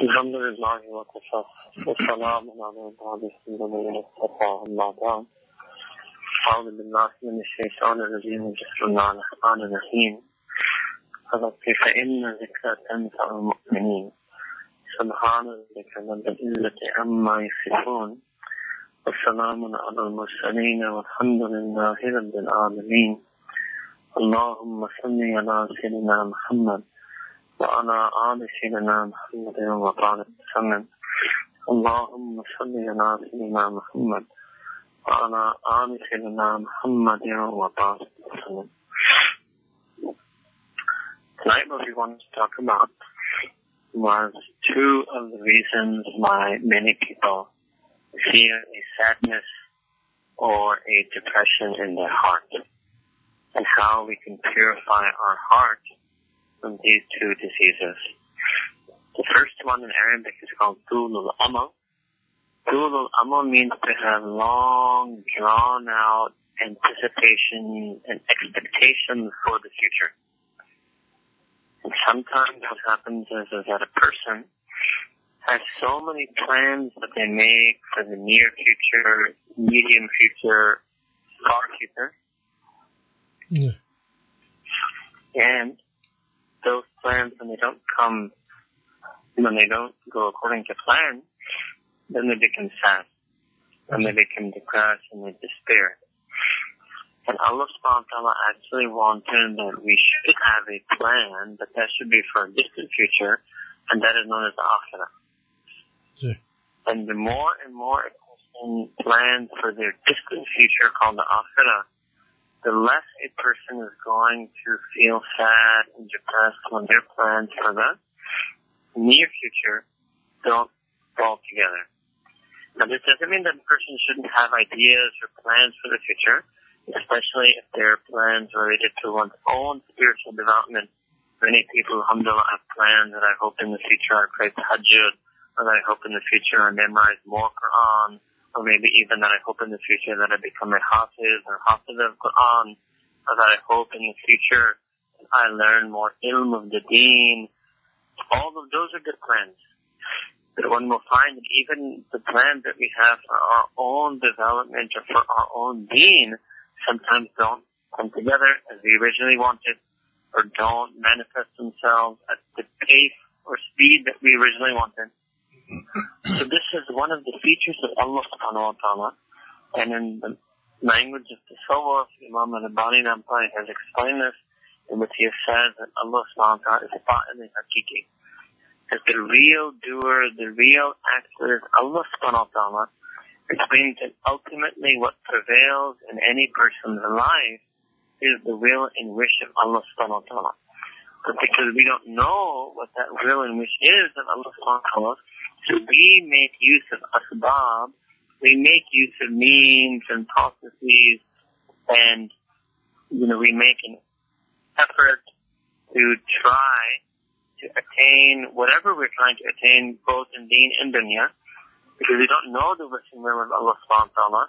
الحمد لله وكفى والسلام على عباده الذين اصطفى أما بعد أعوذ بالله من الشيطان الرجيم بسم الله الرحمن الرحيم فذكر فإن ذكرى تنفع المؤمنين سبحان ربك رب العزة عما يصفون والسلام على المرسلين والحمد لله رب العالمين اللهم صل على سيدنا محمد وعلى آل سيدنا محمد وبارك وسلم اللهم صل على سيدنا محمد وعلى آل سيدنا محمد وبارك وسلم Tonight what we want to talk about was two of the reasons why many people feel a sadness or a depression in their heart and how we can purify our heart from these two diseases. The first one in Arabic is called Tulul Amal. Tulul Amal means to have long, drawn out anticipation and expectation for the future. And sometimes what happens is, is that a person has so many plans that they make for the near future, medium future, far future. Yeah. And those plans, when they don't come, when they don't go according to plan, then they become sad. And they become depressed and they despair. And Allah subhanahu wa ta'ala actually wanted that we should have a plan, but that should be for a distant future, and that is known as the akhirah. Yeah. And the more and more a person plans for their distant future called the akhirah, the less a person is going to feel sad and depressed when their plans for the near future don't fall together. Now this doesn't mean that a person shouldn't have ideas or plans for the future, especially if they're plans related to one's own spiritual development. Many people, alhamdulillah, have plans that I hope in the future I pray tahajjud, or that I hope in the future I memorize more Quran, or maybe even that I hope in the future that I become a hafiz or hafiz of Quran, or that I hope in the future I learn more ilm of the deen. All of those are good plans. But one will find that even the plans that we have for our own development or for our own deen sometimes don't come together as we originally wanted or don't manifest themselves at the pace or speed that we originally wanted. So this is one of the features of Allah subhanahu wa ta'ala. And in the language of Tasawwuf, Imam al-Rabbani Nampai has explained this in which he says that Allah subhanahu wa ta'ala is fa'il hakiki. That the real doer, the real actor is Allah subhanahu wa ta'ala, which means that ultimately what prevails in any person's life is the will and wish of Allah subhanahu wa ta'ala. But because we don't know what that will and wish is of Allah subhanahu wa ta'ala, so we make use of asbab, we make use of means and processes, and, you know, we make an effort to try to attain whatever we're trying to attain, both in deen and dunya, because we don't know the will of Allah subhanahu wa ta'ala,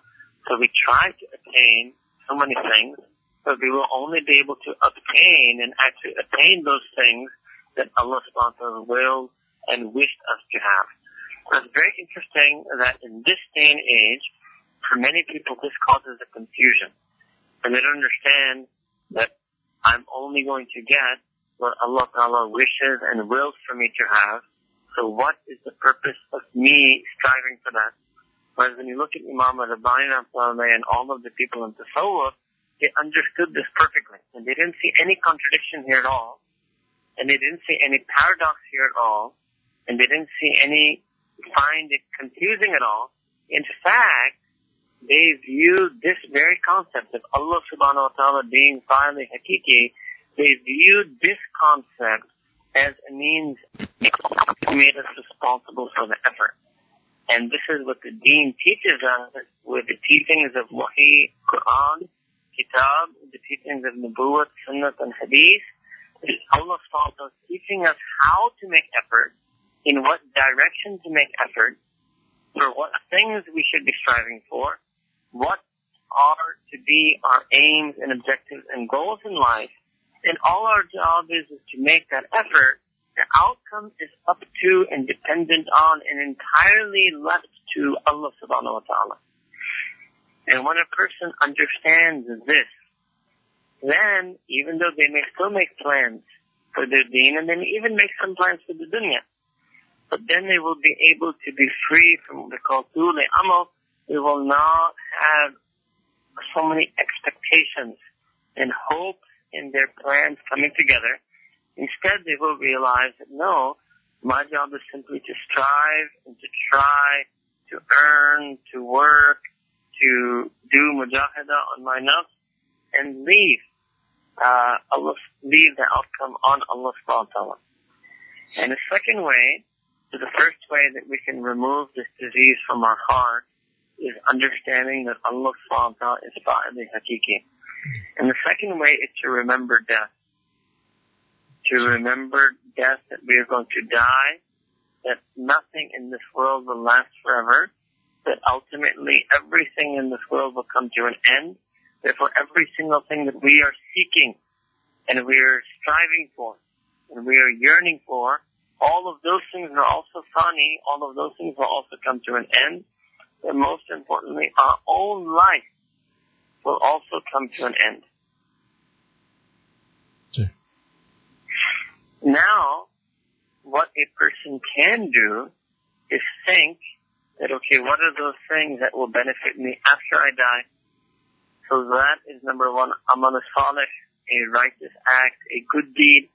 so we try to attain so many things, but we will only be able to obtain and actually attain those things that Allah subhanahu wa ta'ala willed and wished us to have. So it's very interesting that in this day and age, for many people, this causes a confusion. And they don't understand that I'm only going to get what Allah Ta'ala wishes and wills for me to have. So what is the purpose of me striving for that? Whereas when you look at Imam al-Rabbani and all of the people in Tasawwuf, they understood this perfectly. And they didn't see any contradiction here at all. And they didn't see any paradox here at all. And they didn't see any find it confusing at all. In fact, they view this very concept of Allah subhanahu wa ta'ala being fa'il hakiki, they viewed this concept as a means made us responsible for the effort. And this is what the deen teaches us with the teachings of Wahi, Quran, Kitab, the teachings of Nubuwwat, Sunnah, and Hadith. Allah is teaching us how to make effort in what direction to make effort, for what things we should be striving for, what are to be our aims and objectives and goals in life, and all our job is, is to make that effort the outcome is up to and dependent on and entirely left to Allah subhanahu wa ta'ala. And when a person understands this, then even though they may still make plans for their deen and then even make some plans for the dunya, but then they will be able to be free from what they call tul amal. They will not have so many expectations and hopes in their plans coming together. Instead, they will realize that no, my job is simply to strive and to try to earn, to work, to do mujahada on my nafs and leave, uh, Allah, leave the outcome on Allah subhanahu wa ta'ala. And the second way, so the first way that we can remove this disease from our heart is understanding that Allah subhanahu wa ta'ala is fa'ili hakiki. And the second way is to remember death. To remember death that we are going to die, that nothing in this world will last forever, that ultimately everything in this world will come to an end. Therefore every single thing that we are seeking and we are striving for and we are yearning for, all of those things are also funny, all of those things will also come to an end. And most importantly, our own life will also come to an end. Sure. Now, what a person can do is think that, okay, what are those things that will benefit me after I die? So that is number one, I'm going amal salih, a righteous act, a good deed.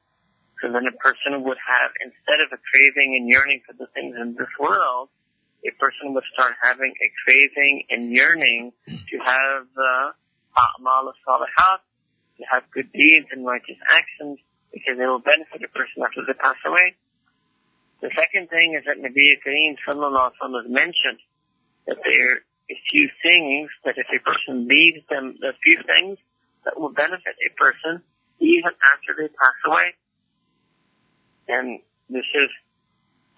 So then a person would have, instead of a craving and yearning for the things in this world, a person would start having a craving and yearning to have uh, a'mal salihat, to have good deeds and righteous actions, because they will benefit a person after they pass away. The second thing is that Nabi Kareem sallallahu alaihi wasallam mentioned that there are a few things that if a person leaves them, the few things that will benefit a person even after they pass away. And this is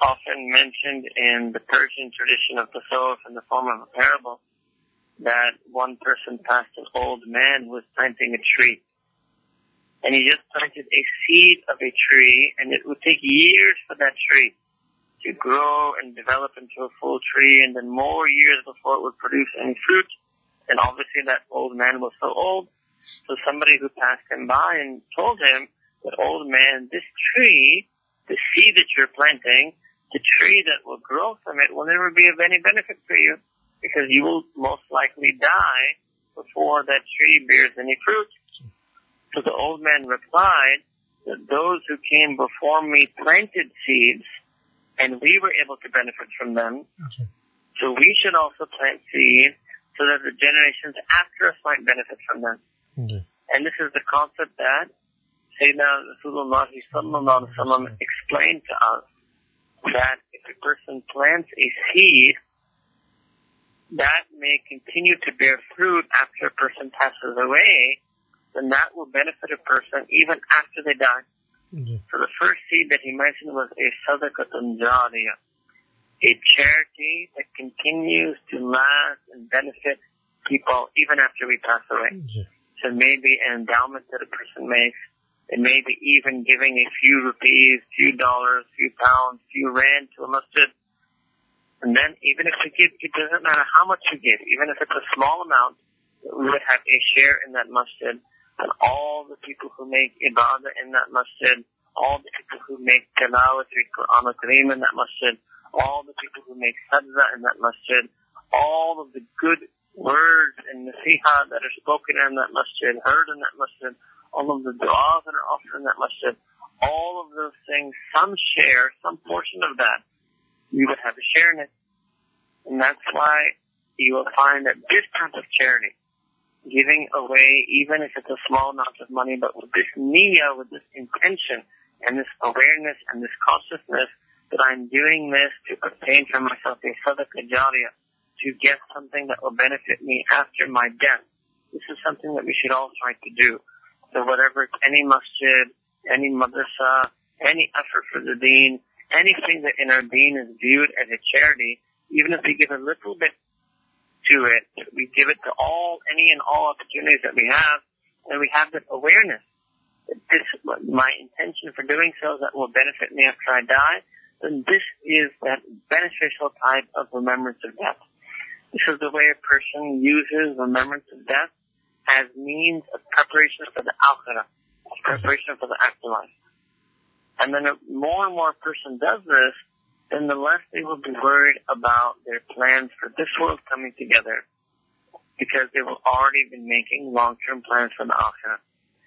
often mentioned in the Persian tradition of the Tasawwuf in the form of a parable that one person passed an old man who was planting a tree and he just planted a seed of a tree, and it would take years for that tree to grow and develop into a full tree, and then more years before it would produce any fruit. And obviously that old man was so old, so somebody who passed him by and told him that old man, this tree, the seed that you're planting, the tree that will grow from it will never be of any benefit for you because you will most likely die before that tree bears any fruit. So the old man replied that those who came before me planted seeds and we were able to benefit from them. Okay. So we should also plant seeds so that the generations after us might benefit from them. Okay. And this is the concept that Sayyidina Rasulullah sallallahu explained to us that if a person plants a seed, that may continue to bear fruit after a person passes away, then that will benefit a person even after they die. Okay. So the first seed that he mentioned was a sadaqatun jariyah, a charity that continues to last and benefit people even after we pass away. Okay. So maybe an endowment that a person makes. It maybe even giving a few rupees, few dollars, few pounds, few rand to a masjid. And then even if give, it doesn't matter how much you give, even if it's a small amount, we would have a share in that masjid. And all the people who make ibadah in that masjid, all the people who make tilawat, Quran al-Kareem in that masjid, all the people who make sajda in that masjid, all of the good words and nasiha that are spoken in that masjid, heard in that masjid, all of the du'as that are offered in that masjid, all of those things, some share, some portion of that, you would have a share in it. And that's why you will find that this type of charity, giving away, even if it's a small amount of money, but with this niyyah, with this intention, and this awareness and this consciousness that I'm doing this to obtain for myself a sadaqah jariyah, to get something that will benefit me after my death. This is something that we should all try to do. So whatever, any masjid, any madrasa, any effort for the deen, anything that in our deen is viewed as a charity, even if we give a little bit to it, we give it to all, any and all opportunities that we have, and we have that awareness this, my intention for doing so that will benefit me after I die, then this is that beneficial type of remembrance of death. This is the way a person uses remembrance of death as means of preparation for the akhirah, preparation for the afterlife. And then the more and more a person does this, then the less they will be worried about their plans for this world coming together because they will already be making long-term plans for the akhirah.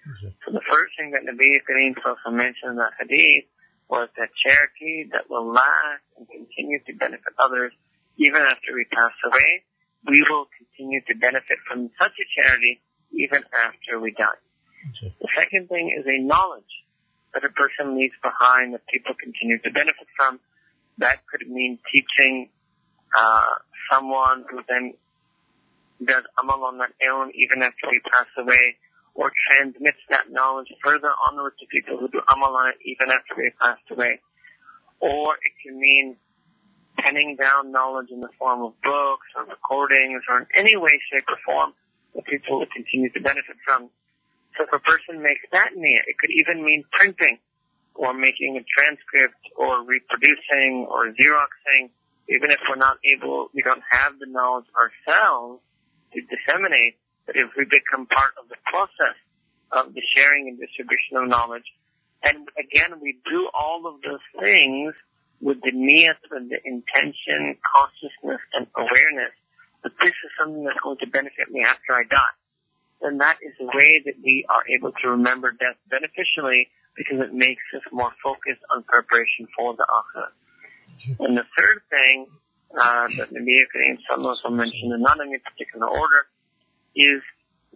Mm-hmm. So the first thing that Nabi Kareem mentioned in the hadith was that charity that will last and continue to benefit others even after we pass away, we will continue to benefit from such a charity even after we die. Okay. The second thing is a knowledge that a person leaves behind that people continue to benefit from. That could mean teaching uh, someone who then does amal on that ilm even after we pass away or transmits that knowledge further onward to people who do amal on it even after they passed away. Or it can mean penning down knowledge in the form of books or recordings or in any way, shape, or form that people continue to benefit from. So if a person makes that niyya, it could even mean printing or making a transcript or reproducing or xeroxing, even if we're not able, we don't have the knowledge ourselves to disseminate, but if we become part of the process of the sharing and distribution of knowledge, and again, we do all of those things with the niyat and the intention, consciousness, and awareness that this is something that's going to benefit me after I die, then that is the way that we are able to remember death beneficially because it makes us more focused on preparation for the akhirah. And the third thing uh, that Nabi Kareem also mentioned, and not in any particular order, is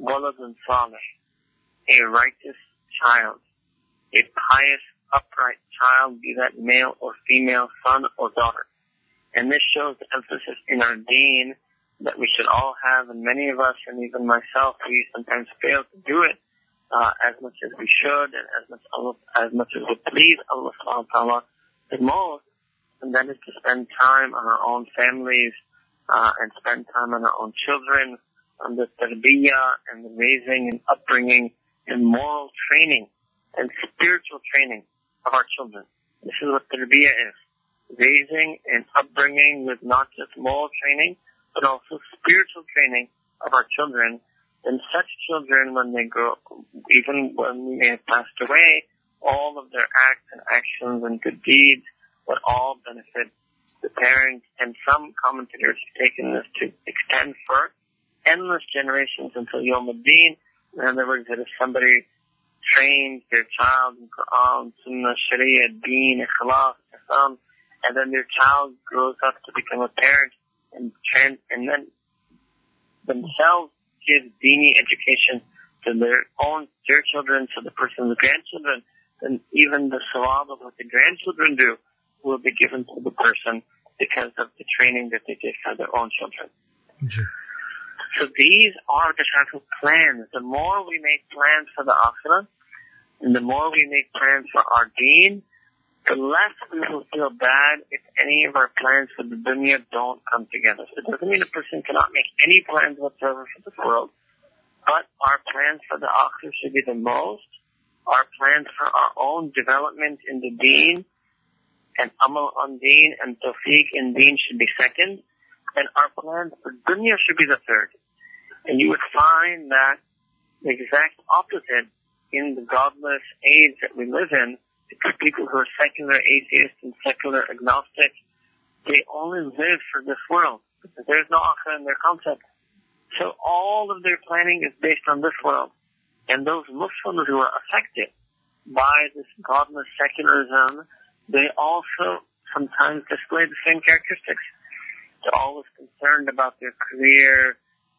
waladun salih, a righteous child, a pious, upright child, be that male or female, son or daughter. And this shows the emphasis in our deen that we should all have, and many of us, and even myself, we sometimes fail to do it uh, as much as we should, and as much Allah, as much as we please Allah subhanahu wa ta'ala the most, and that is to spend time on our own families, uh, and spend time on our own children, on the tarbiyah and the raising and upbringing and moral training and spiritual training of our children. This is what tarbiyah is. Raising and upbringing with not just moral training, but also spiritual training of our children. And such children, when they grow, even when may have passed away, all of their acts and actions and good deeds would all benefit the parents. And some commentators have taken this to extend for endless generations until Yom Adin. In other words, that if somebody trains their child in Quran, Sunnah, Sharia, Deen, Ikhlas, Islam, and then their child grows up to become a parent, and trans, and then themselves give dini education to their own, their children, to the person's grandchildren, then even the sawab of what the grandchildren do will be given to the person because of the training that they get for their own children. So these are the of plans. The more we make plans for the akhirah, and the more we make plans for our deen, the less we will feel bad if any of our plans for the dunya don't come together. So it doesn't mean a person cannot make any plans whatsoever for this world, but our plans for the akhirah should be the most. Our plans for our own development in the deen and amal on deen and tawfiq in deen should be second. And our plans for dunya should be the third. And you would find that the exact opposite in the godless age that we live in people who are secular atheists and secular agnostic, they only live for this world. There's no akhirah in their concept. So all of their planning is based on this world. And those Muslims who are affected by this godless secularism, they also sometimes display the same characteristics. They're always concerned about their career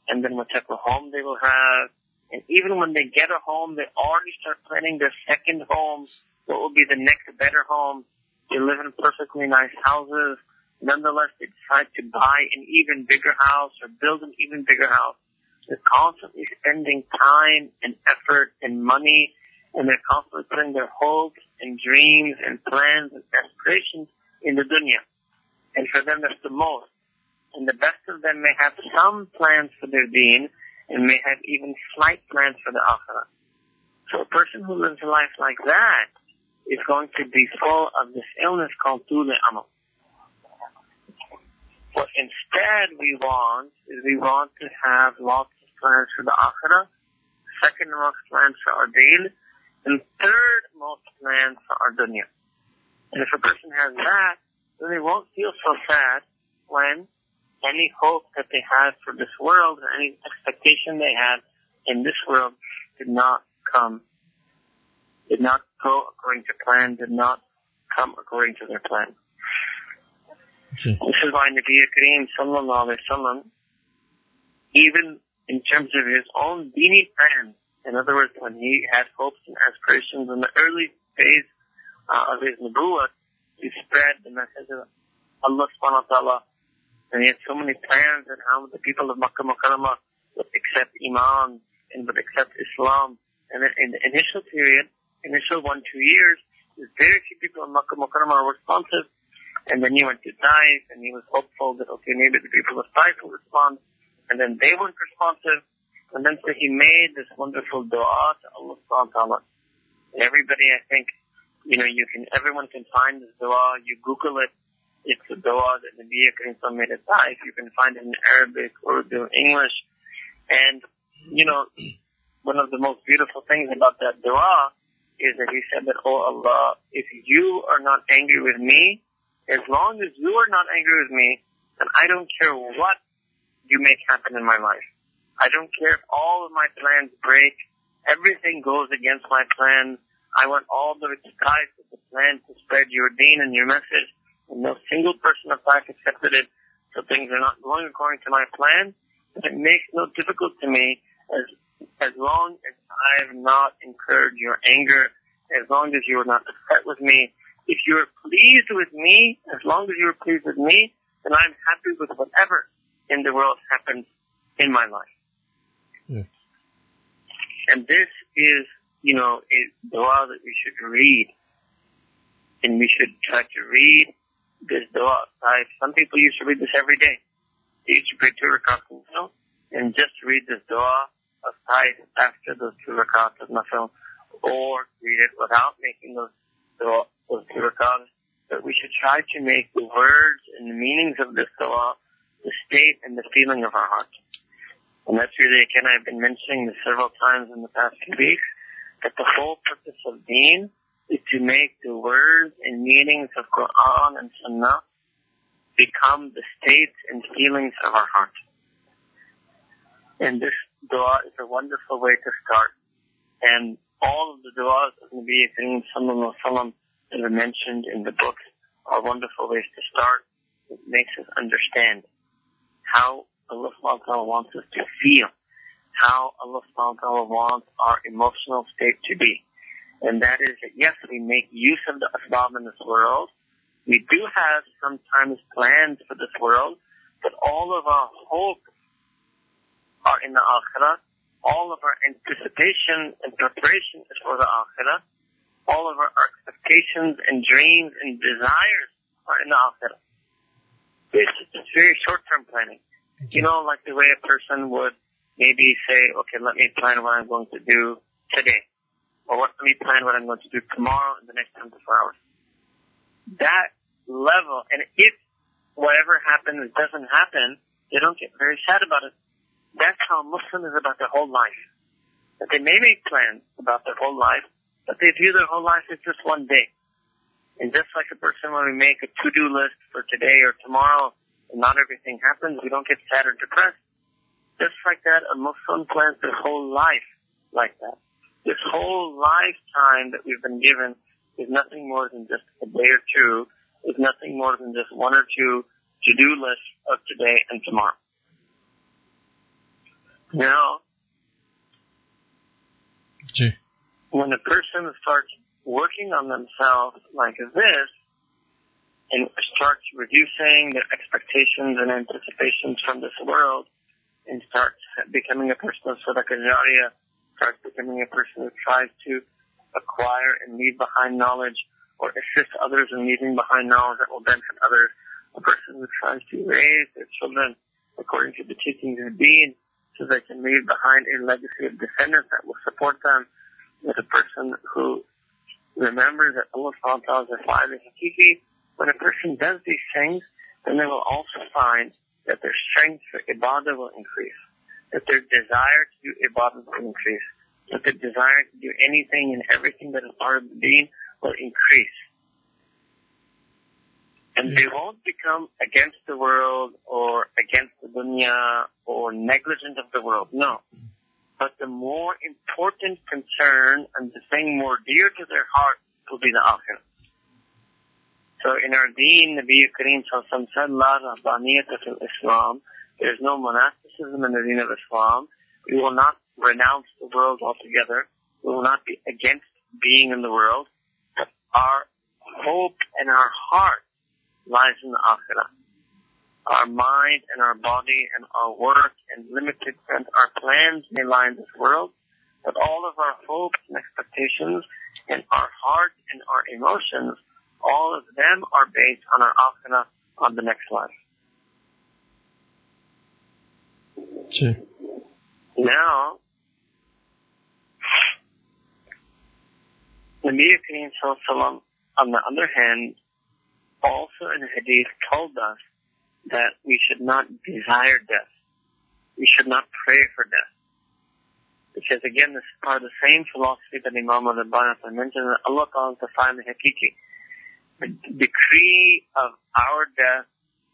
and then what type of home they will have. And even when they get a home, they already start planning their second home what will be the next better home. They live in perfectly nice houses. Nonetheless, they decide to buy an even bigger house or build an even bigger house. They're constantly spending time and effort and money, and they're constantly putting their hopes and dreams and plans and aspirations in the dunya. And for them, that's the most. And the best of them may have some plans for their deen and may have even slight plans for the akhirah. So a person who lives a life like that is going to be full of this illness called Tule Amal. What instead we want is we want to have lots of plans for the Akhira, second most plans for our and third most plans for our dunya. And if a person has that, then they won't feel so sad when any hope that they had for this world or any expectation they had in this world did not come, did not go according to plan, did not come according to their plan. Okay. This is why Nabi Kareem sallallahu alayhi wa sallam, even in terms of his own dini plan, in other words, when he had hopes and aspirations in the early phase uh, of his nubuwwah, he spread the message of Allah subhanahu wa ta'ala, and he had so many plans on how the people of Makkah Mukarramah would accept Iman and would accept Islam. And in the initial period, initial one, two years, there's very few people in Makkah Mukarramah were responsive. And then he went to Taif and he was hopeful that, okay, maybe the people of Taif will respond. And then they weren't responsive. And then so he made this wonderful dua to Allah subhanahu wa ta'ala. And everybody, I think, you know, you can, everyone can find this dua. You Google it. It's a dua that Nabi Karim made at Taif. You can find it in Arabic, or Urdu, English. And, you know, one of the most beautiful things about that dua is that he said that, Oh Allah, if you are not angry with me, as long as you are not angry with me, then I don't care what you make happen in my life. I don't care if all of my plans break. Everything goes against my plan. I want all the ties of the plan to spread your deen and your message. And no single person of fact accepted it. So things are not going according to my plan. But It makes no difficence to me as as long as I have not incurred your anger, as long as you are not upset with me, if you're pleased with me, as long as you're pleased with me, then I'm happy with whatever in the world happens in my life. Yeah. And this is, you know, a dua that we should read. And we should try to read this dua. I, some people used to read this every day. They used to pray two rakats you know, and just read this dua Taif after those two rakats of nafil, or read it without making those those two rakats. But we should try to make the words and the meanings of this dua the state and the feeling of our heart. And that's really, again, I've been mentioning this several times in the past few weeks, that the whole purpose of deen is to make the words and meanings of Quran and Sunnah become the states and feelings of our heart. And this dua is a wonderful way to start. And all of the du'as of Nabi Kareem sallallahu alaihi that are mentioned in the books are wonderful ways to start. It makes us understand how Allah subhanahu wants us to feel, how Allah subhanahu wants our emotional state to be. And that is that yes, we make use of the asbab in this world. We do have sometimes plans for this world, but all of our hope are in the akhirah. All of our anticipation and preparation is for the akhirah. All of our expectations and dreams and desires are in the akhirah. It's just very short-term planning. You know, like the way a person would maybe say, okay, let me plan what I'm going to do today. Or let me plan what I'm going to do tomorrow in the next 24 hours. That level, and if whatever happens doesn't happen, they don't get very sad about it. That's how Muslim is about their whole life. That they may make plans about their whole life, but they view their whole life as just one day. And just like a person when we make a to-do list for today or tomorrow, and not everything happens, we don't get sad or depressed. Just like that, a Muslim plans their whole life like that. This whole lifetime that we've been given is nothing more than just a day or two, is nothing more than just one or two to-do lists of today and tomorrow. Now, ji when a person starts working on themselves like this and starts reducing their expectations and anticipations from this world and starts becoming a person of sadaqah jariyah, starts becoming a person who tries to acquire and leave behind knowledge or assist others in leaving behind knowledge that will benefit others, a person who tries to raise their children according to the teachings of Deen so they can leave behind a legacy of descendants that will support them, with a person who remembers that Allah subhanahu wa ta'ala is Fa'il Hakiki, when a person does these things, then they will also find that their strength for ibadah will increase, that their desire to do ibadah will increase, that their desire to do anything and everything that is part of the deen will increase. And they won't become against the world or against the dunya or negligent of the world. No. But the more important concern and the thing more dear to their heart will be the akhirah. So in our deen, Nabi Kareem said, La fil Islam. There's no monasticism in the deen of Islam. We will not renounce the world altogether. We will not be against being in the world. But our hope and our heart lies in the akhirah. Our mind and our body and our work and limited and our plans may lie in this world, but all of our hopes and expectations and our heart and our emotions, all of them are based on our akhirah on the next life. Sure. Now, Nabi Kareem on the other hand, also in hadith told us that we should not desire death. We should not pray for death. Because again, this is part of the same philosophy that Imam al-Rabbani mentioned that Allah calls the fa'il hakiki. The decree of our death,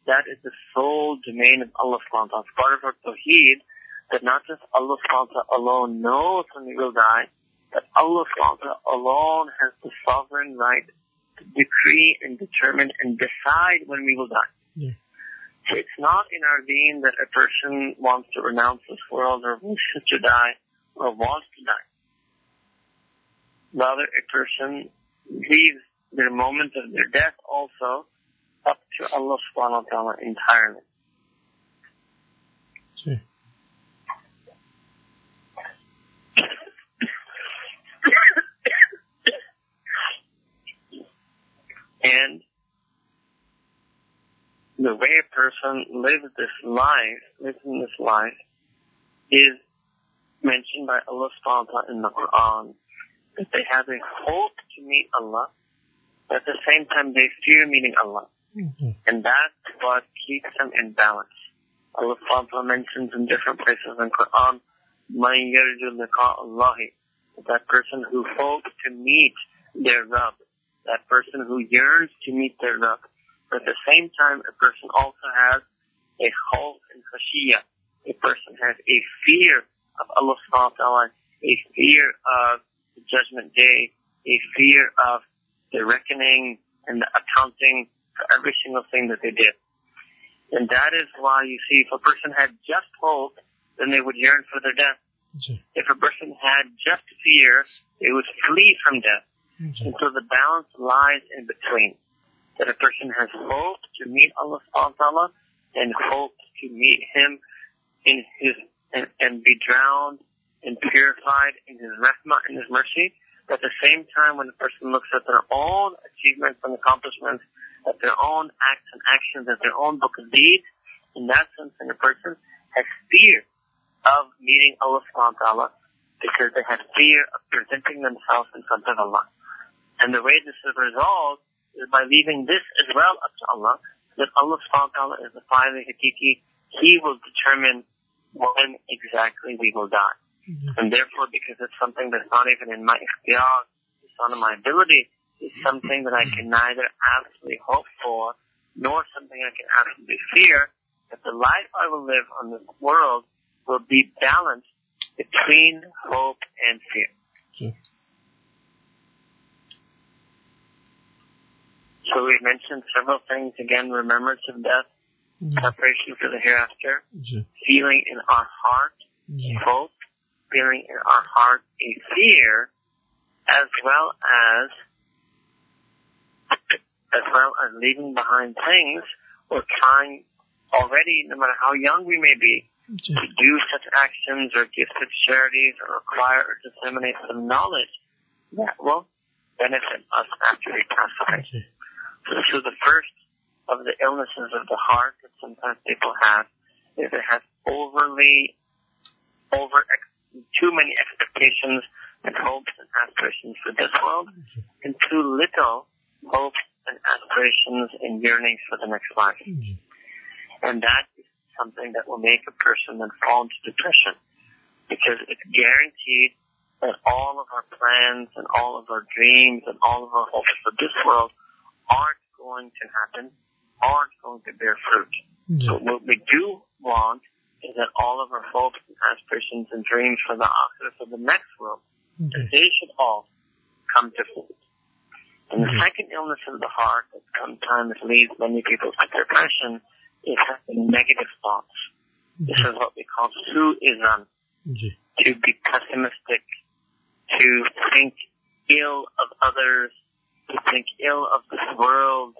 that is the sole domain of Allah subhanahu. It's part of our tawheed that not just Allah subhanahu alone knows when we will die, but Allah subhanahu alone has the sovereign right decree and determine and decide when we will die. Yeah. So it's not in our deen that a person wants to renounce this world or wishes to die or wants to die. Rather, a person leaves their moment of their death also up to Allah subhanahu wa ta'ala entirely. Sure. And the way a person lives this life, lives in this life, is mentioned by Allah subhanahu wa ta'ala in the Quran. That they have a hope to meet Allah, but at the same time they fear meeting Allah. Mhm. And that's what keeps them in balance. Allah subhanahu wa ta'ala mentions in different places in Quran, مَنْ يَرْجُ لِقَاءَ اللَّهِ That person who hopes to meet their Rabb. That person who yearns to meet their Rabb. But at the same time, a person also has a hope and khashiyah. A person has a fear of Allah subhanahu wa ta'ala, a fear of the judgment day, a fear of the reckoning and the accounting for every single thing that they did. And that is why you see if a person had just hope, then they would yearn for their death. If a person had just fear, they would flee from death. Sure. And so the balance lies in between. That a person has hope to meet Allah subhanahu wa ta'ala and hope to meet Him in His, and, and be drowned and purified in His rahmah and His mercy. But at the same time, when a person looks at their own achievements and accomplishments, at their own acts and actions, at their own book of deeds, in that sense, then a person has fear of meeting Allah subhanahu wa ta'ala because they have fear of presenting themselves in front of Allah. And the way this is resolved is by leaving this as well up to Allah, that Allah subhanahu wa ta'ala is the fa'il hakiki. He will determine when exactly we will die. Mm-hmm. And therefore, because it's something that's not even in my ikhtiyar, it's not in my ability, it's something that I mm-hmm. can neither absolutely hope for, nor something I can absolutely fear, that the life I will live on this world will be balanced between hope and fear. So we mentioned several things. Again, remembrance of death, Mhm. preparation for the hereafter, Sure. feeling in our heart Sure. hope, feeling in our heart a fear, as well as as well as leaving behind things or trying already, no matter how young we may be, mm-hmm. to do such actions or give such charities or acquire or disseminate some knowledge that will benefit us after we pass away. This is the first of the illnesses of the heart that sometimes people have, is it has overly, over, too many expectations and hopes and aspirations for this world, and too little hopes and aspirations and yearnings for the next life. And that is something that will make a person then fall into depression because it's guaranteed that all of our plans and all of our dreams and all of our hopes for this world aren't going to happen, aren't going to bear fruit. Yeah. So what we do want is that all of our hopes and aspirations and dreams for the after for the next world, that they should all come to fruit. And the hmm. second illness of the heart that sometimes leads many people to depression is having negative thoughts. This hmm. is what we call suism. To be pessimistic, to think ill of others, to think ill of this world,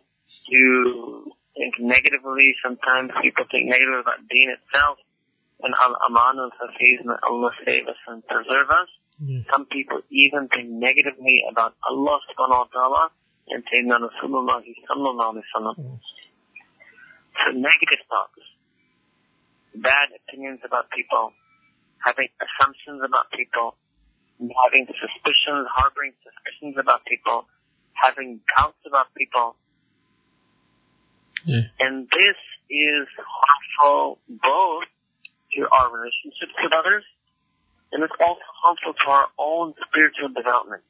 to think negatively. Sometimes people think negatively about being itself. And al-aman al-hafiz, may Allah save us and preserve us. Ji Some people even think negatively about Allah subhanahu wa ta'ala and Sayyidina Rasulullah sallallahu alayhi wa sallam. Mm-hmm. So negative thoughts, bad opinions about people, having assumptions about people, having suspicions, harboring suspicions about people, having doubts about people, ji and this is harmful both to our relationships with others, and it's also harmful to our own spiritual development.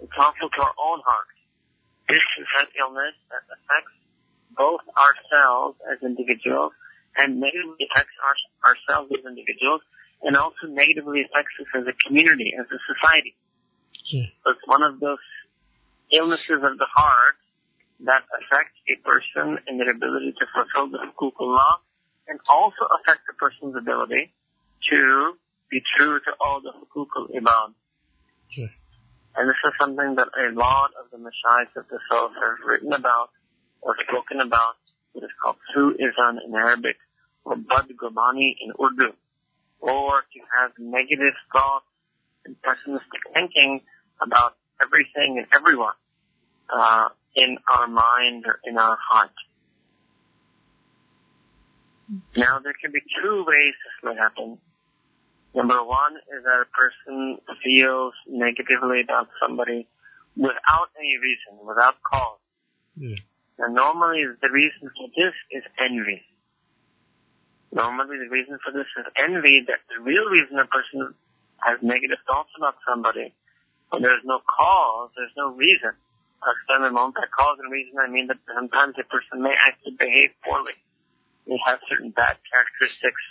It's harmful to our own heart. This is an illness that affects both ourselves as individuals and negatively affects our, ourselves as individuals and also negatively affects us as a community, as a society. Ji So it's one of those illnesses of the heart that affect a person in their ability to fulfill the hukuk and also affect the person's ability to be true to all the hukuk al-ibad. Ji And this is something that a lot of the mashayikh of the South have written about or spoken about. It is called su'izan in Arabic or Bad badgumani in Urdu. Or to have negative thoughts and pessimistic thinking about everything and everyone uh, in our mind or in our heart. Now there can be two ways this may happen. Number one is that a person feels negatively about somebody without any reason, without cause. Ji And normally the reason for this is envy. Normally the reason for this is envy that the real reason a person has negative thoughts about somebody, when there's no cause, there's no reason. A moment by cause and reason I mean that sometimes a person may actually behave poorly. They have certain bad characteristics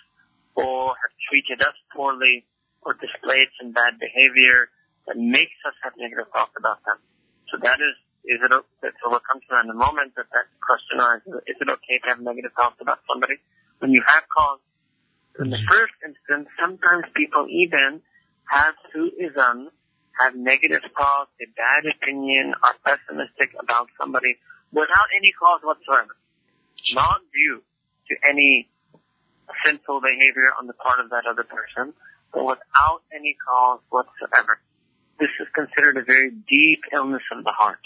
or have treated us poorly or displayed some bad behavior that makes us have negative thoughts about them. So that is, is it, so we'll come to in a moment, that that question arises, is it okay to have negative thoughts about somebody when you have cause? In the Mhm. first instance, sometimes people even have suizan, have negative thoughts, a bad opinion, are pessimistic about somebody without any cause whatsoever. Not due to any sinful behavior on the part of that other person, but without any cause whatsoever. This is considered a very deep illness of the heart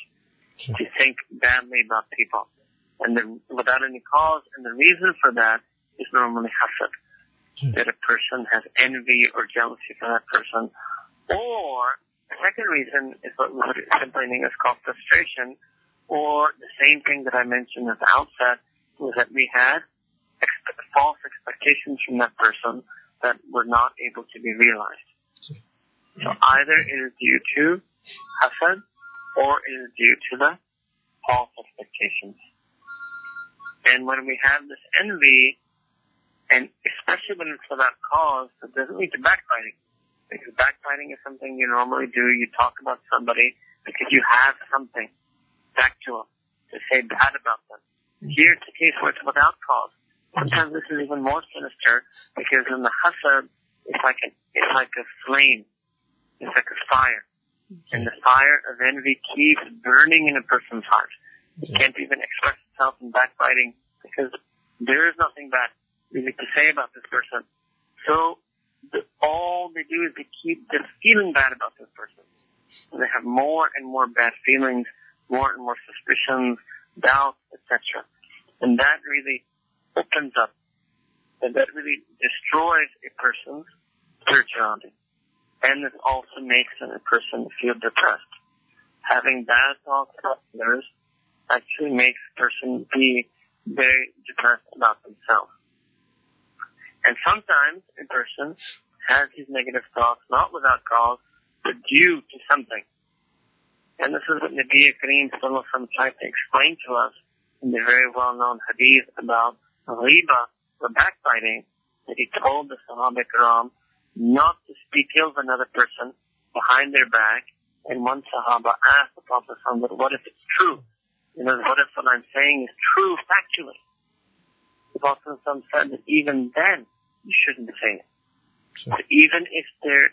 to think badly about people. And the, without any cause, and the reason for that is normally hasad hmm. that a person has envy or jealousy for that person. Or the second reason is what we would simply in English call frustration, or the same thing that I mentioned at the outset was that we had expe- false expectations from that person that were not able to be realized. So either it is due to hasad or it is due to the false expectations. And when we have this envy, and especially when it's without cause, it doesn't lead to backbiting. Because backbiting is something you normally do. You talk about somebody because you have something back to them to say bad about them. Here it's a case where it's without cause. Sometimes this is even more sinister because in the hasad, it's like a, it's like a flame. It's like a fire. Mm-hmm. And the fire of envy keeps burning in a person's heart. It mm-hmm. can't even express itself in backbiting because there is nothing bad really to say about this person. So the, all they do is they keep them feeling bad about this person. And they have more and more bad feelings, more and more suspicions, doubts, etc. And that really opens up and that really destroys a person's spirituality. And this also makes a person feel depressed. Having bad thoughts about others actually makes a person be very depressed about themselves. And sometimes a person has these negative thoughts not without cause, but due to something. And this is what Nabi Kareem Sallallahu tried to explain to us in the very well-known hadith about ghiba, or backbiting, that he told the Sahaba Karam not to speak ill of another person behind their back. And one Sahaba asked the Prophet but what if it's true? You know, what if what I'm saying is true factually? The Prophet said that even then, you shouldn't say it. Sure. even if there,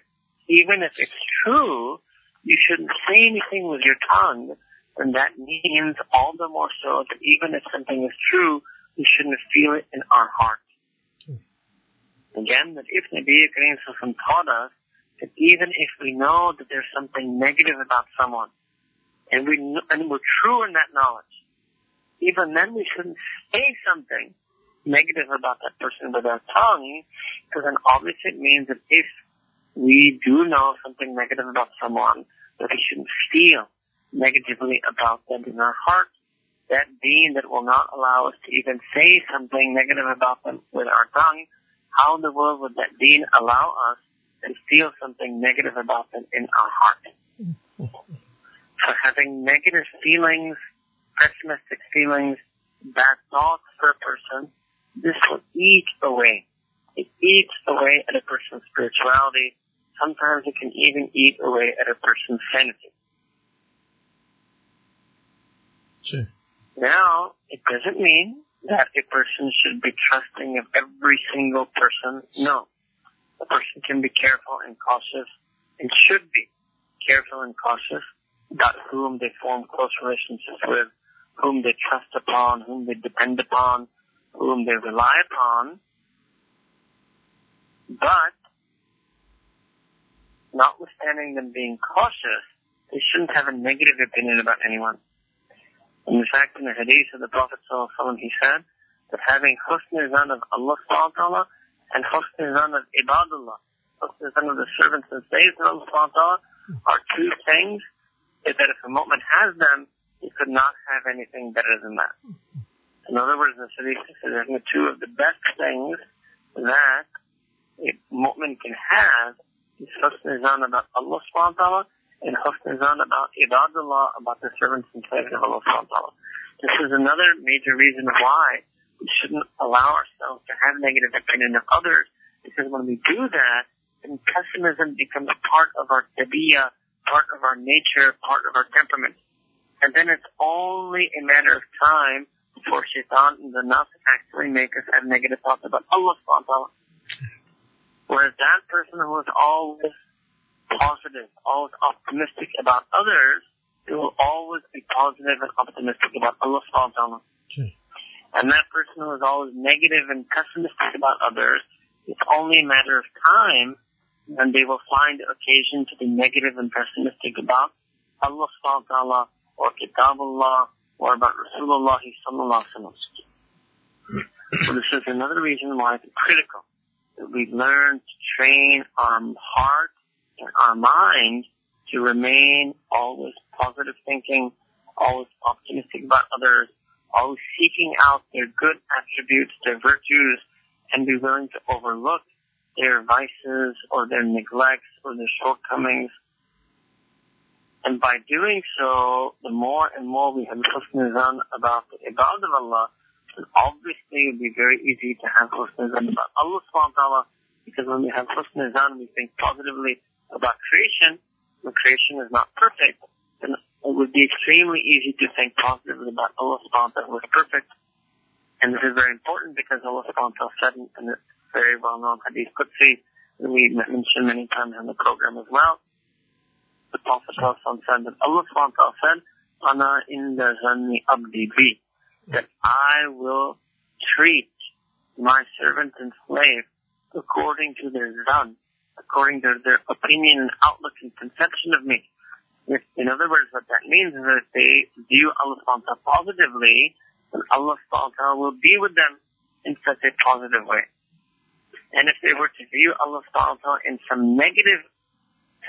even if it's true, you shouldn't say anything with your tongue, and that means all the more so that even if something is true, we shouldn't feel it in our heart. Hmm. Again, that if Nabi Kareem taught us that even if we know that there's something negative about someone, and we and we're true in that knowledge, even then we shouldn't say something negative about that person with our tongue, because then obviously it means that if we do know something negative about someone, that we shouldn't feel negatively about them in our heart. That being that will not allow us to even say something negative about them with our tongue, how in the world would that being allow us to feel something negative about them in our heart? so having negative feelings, pessimistic feelings, bad thoughts for a person, this will eat away. It eats away at a person's spirituality. Sometimes it can even eat away at a person's sanity. Sure. Now, it doesn't mean that a person should be trusting of every single person. No. A person can be careful and cautious and should be careful and cautious about whom they form close relationships with, whom they trust upon, whom they depend upon, whom they rely upon. But, notwithstanding them being cautious, they shouldn't have a negative opinion about anyone. In fact, in the hadith of the Prophet ﷺ, he said that having husn of Allah and husn of ibadullah, husn of the servants and slaves of Allah are two things that if a mu'min has them, he could not have anything better than that. In other words, the hadith says two of the best things that a mu'min can have is husn zan about Allah subhanahu wa ta'ala and husn zan about ibadullah, about the servants and slaves of Allah subhanahu This is another major reason why we shouldn't allow ourselves to have negative opinion of others, because when we do that, then pessimism becomes a part of our tabiyah, part of our nature, part of our temperament. And then it's only a matter of time before shaitan and the nafs actually make us have negative thoughts about Allah subhanahu Whereas that person who is always positive, always optimistic about others, they will always be positive and optimistic about Allah subhanahu. And that person who is always negative and pessimistic about others, it's only a matter of time and they will find occasion to be negative and pessimistic about Allah subhanahu wa ta'ala or Kitabullah or about Rasulullah sallallahu. So this is another reason why it's critical that we learn to train our heart and our mind to remain always positive thinking, always optimistic about others, always seeking out their good attributes, their virtues, and be willing to overlook their vices or their neglects or their shortcomings. And by doing so, the more and more we have husn about the ibad of Allah, then obviously it will be very easy to have husn about Allah subhanahu wa ta'ala, because when we have husn we think positively about creation, when creation is not perfect, then it would be extremely easy to think positively about Allah subhanahu wa ta'ala was perfect. And this is very important because Allah subhanahu wa ta'ala said in very well known Hadith Qudsi that we mentioned many times in the program as well. The Prophet said that Allah said, Ana the zanni abdi that I will treat my servant and slave according to their zan, according to their opinion and outlook and conception of me. In other words, what that means is that if they view Allah subhanahu positively, then Allah subhanahu will be with them in such a positive way. And if they were to view Allah subhanahu in some negative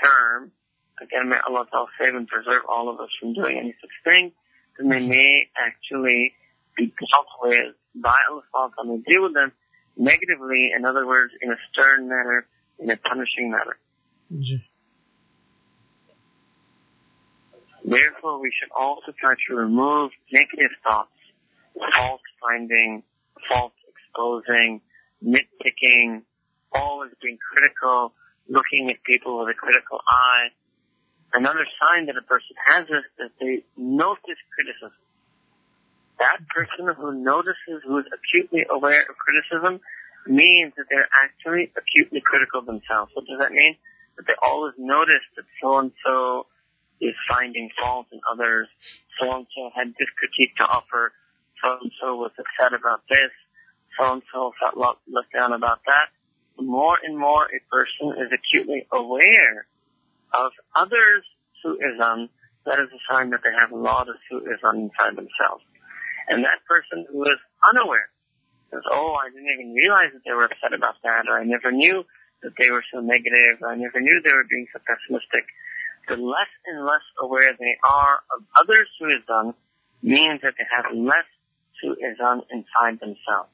term, again, may Allah Ta'ala save and preserve all of us from doing any such thing, then they may actually be dealt with by Allah Ta'ala and deal with them negatively, in other words, in a stern manner, in a punishing manner. Ji Therefore, we should also try to remove negative thoughts, fault finding, fault exposing, nitpicking, always being critical, looking at people with a critical eye. Another sign that a person has is that they notice criticism. That person who notices, who is acutely aware of criticism, means that they're actually acutely critical themselves. What does that mean? That they always notice that so and so is finding fault in others. So and so had this critique to offer. So and so was upset about this. So and so felt let down about that. The more and more a person is acutely aware of others' su'ism, that is a sign that they have a lot of su'ism inside themselves. And that person who is unaware says, oh, I didn't even realize that they were upset about that, or I never knew that they were so negative, or I never knew they were being so pessimistic. The less and less aware they are of others' su'izan means that they have less su'izan inside themselves.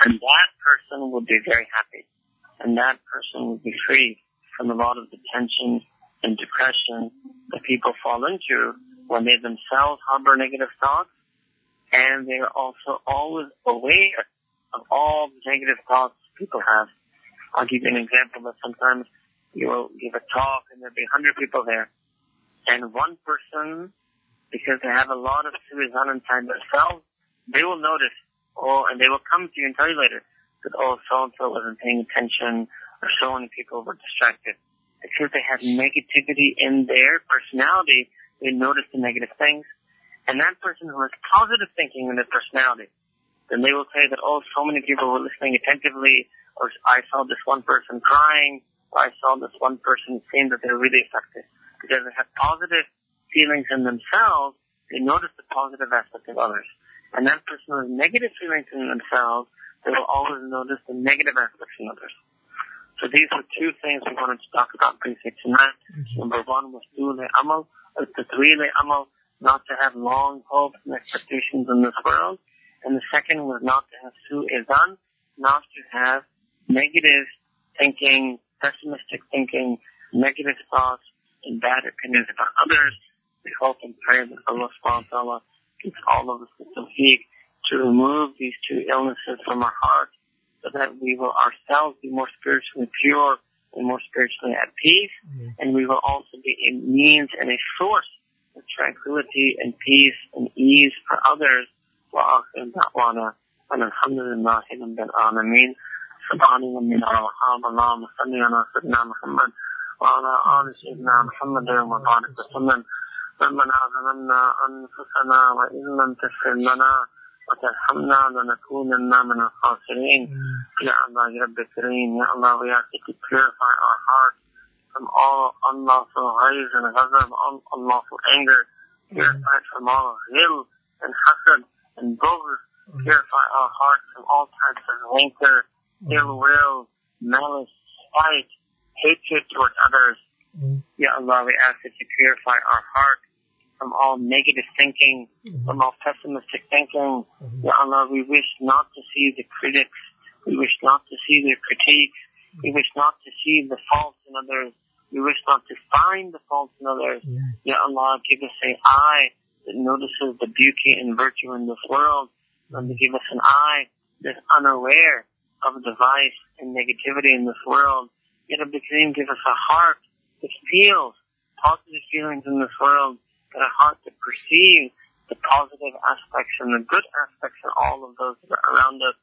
And that person will be very happy. And that person will be free from a lot of the tension and depression that people fall into when they themselves harbor negative thoughts and they are also always aware of all the negative thoughts people have. I'll give you an example that sometimes you'll give a talk and there'll be a hundred people there and one person, because they have a lot of su'izan inside themselves, they will notice, oh, and they will come to you and tell you later that, oh, so-and-so wasn't paying attention or so many people were distracted. Because they have negativity in their personality, they notice the negative things. And that person who has positive thinking in their personality, then they will say that, oh, so many people were listening attentively, or I saw this one person crying, or I saw this one person saying that they were really affected. Because they have positive feelings in themselves, they notice the positive aspect of others. And that person who has negative feelings in themselves, they will always notice the negative aspects in others. So these are two things we wanted to talk about briefly tonight. Mm-hmm. Number one was Tule Amal, or Tatwile Amal, not to have long hopes and expectations in this world. And the second was not to have Su Izan, not to have negative thinking, pessimistic thinking, negative thoughts, and bad opinions about others. We hope and pray that Allah subhanahu wa ta'ala gives all of us the tawfiq to remove these two illnesses from our heart so that we will ourselves be more spiritually pure and more spiritually at peace. Mm. And we will also be a means and a source of tranquility and peace and ease for others. وآخر دعوانا أن الحمد لله رب العالمين سبحان ربنا وحمد اللهم صل على سيدنا محمد وعلى آل سيدنا محمد وبارك وسلم ربنا ظلمنا أنفسنا وإن لم تغفر لنا وترحمنا من الخاسرين. Hmm. يا Allah, Ya Allah, we ask you to purify our hearts from all unlawful rage and ghazab, unlawful anger. Hmm. Purify it from all ghill and hasad and bughz. Hmm. Purify our hearts from all types of rancor, ill will, malice, spite, hatred towards others. Ya Allah, we ask that you purify our hearts from all negative thinking, mm-hmm. from all pessimistic thinking. Mm-hmm. Ya Allah, we wish not to see the critics. We wish not to see their critiques. Mm-hmm. We wish not to see the faults in others. We wish not to find the faults in others. Ya Allah, give us an eye that notices the beauty and virtue in this world. And to give us an eye that's unaware of the vice and negativity in this world. Ya Rabbi Kareem, give us a heart that feels positive feelings in this world, and a hard to perceive the positive aspects and the good aspects in all of those that are around us.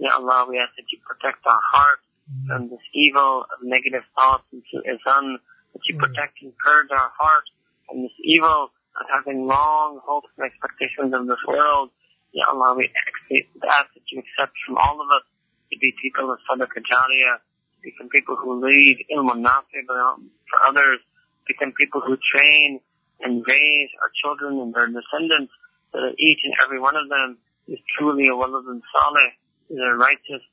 Ya Allah, we ask that you protect our heart mm-hmm. from this evil of negative thoughts and su'izan, that you mm-hmm. protect and purge our heart from this evil of having long hopes and expectations of this world. Ya Allah, we ask that you accept from all of us to be people of Sadaqah Jariyah, become people who lead ilm nafi for others, become people who train and raise our children and their descendants so that each and every one of them is truly a walad and salih, is a righteous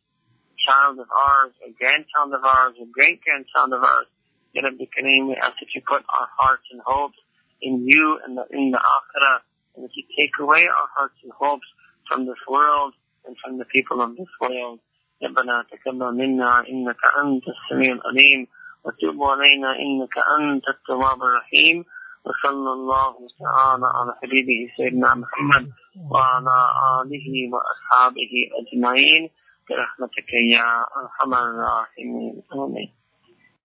child of ours, a grandchild of ours, a great grandchild of ours. Ya Rabbi Kareem, we ask that you put our hearts and hopes in you and the, in the Akhirah, and that you take away our hearts and hopes from this world and from the people of this world. ربنا تقبل منا إنك أنت السميع العليم وتب علينا إنك أنت التواب الرحيم وصلى الله تعالى على حبيبه سيدنا محمد وعلى آله وأصحابه أجمعين برحمتك يا أرحم الراحمين. آمين.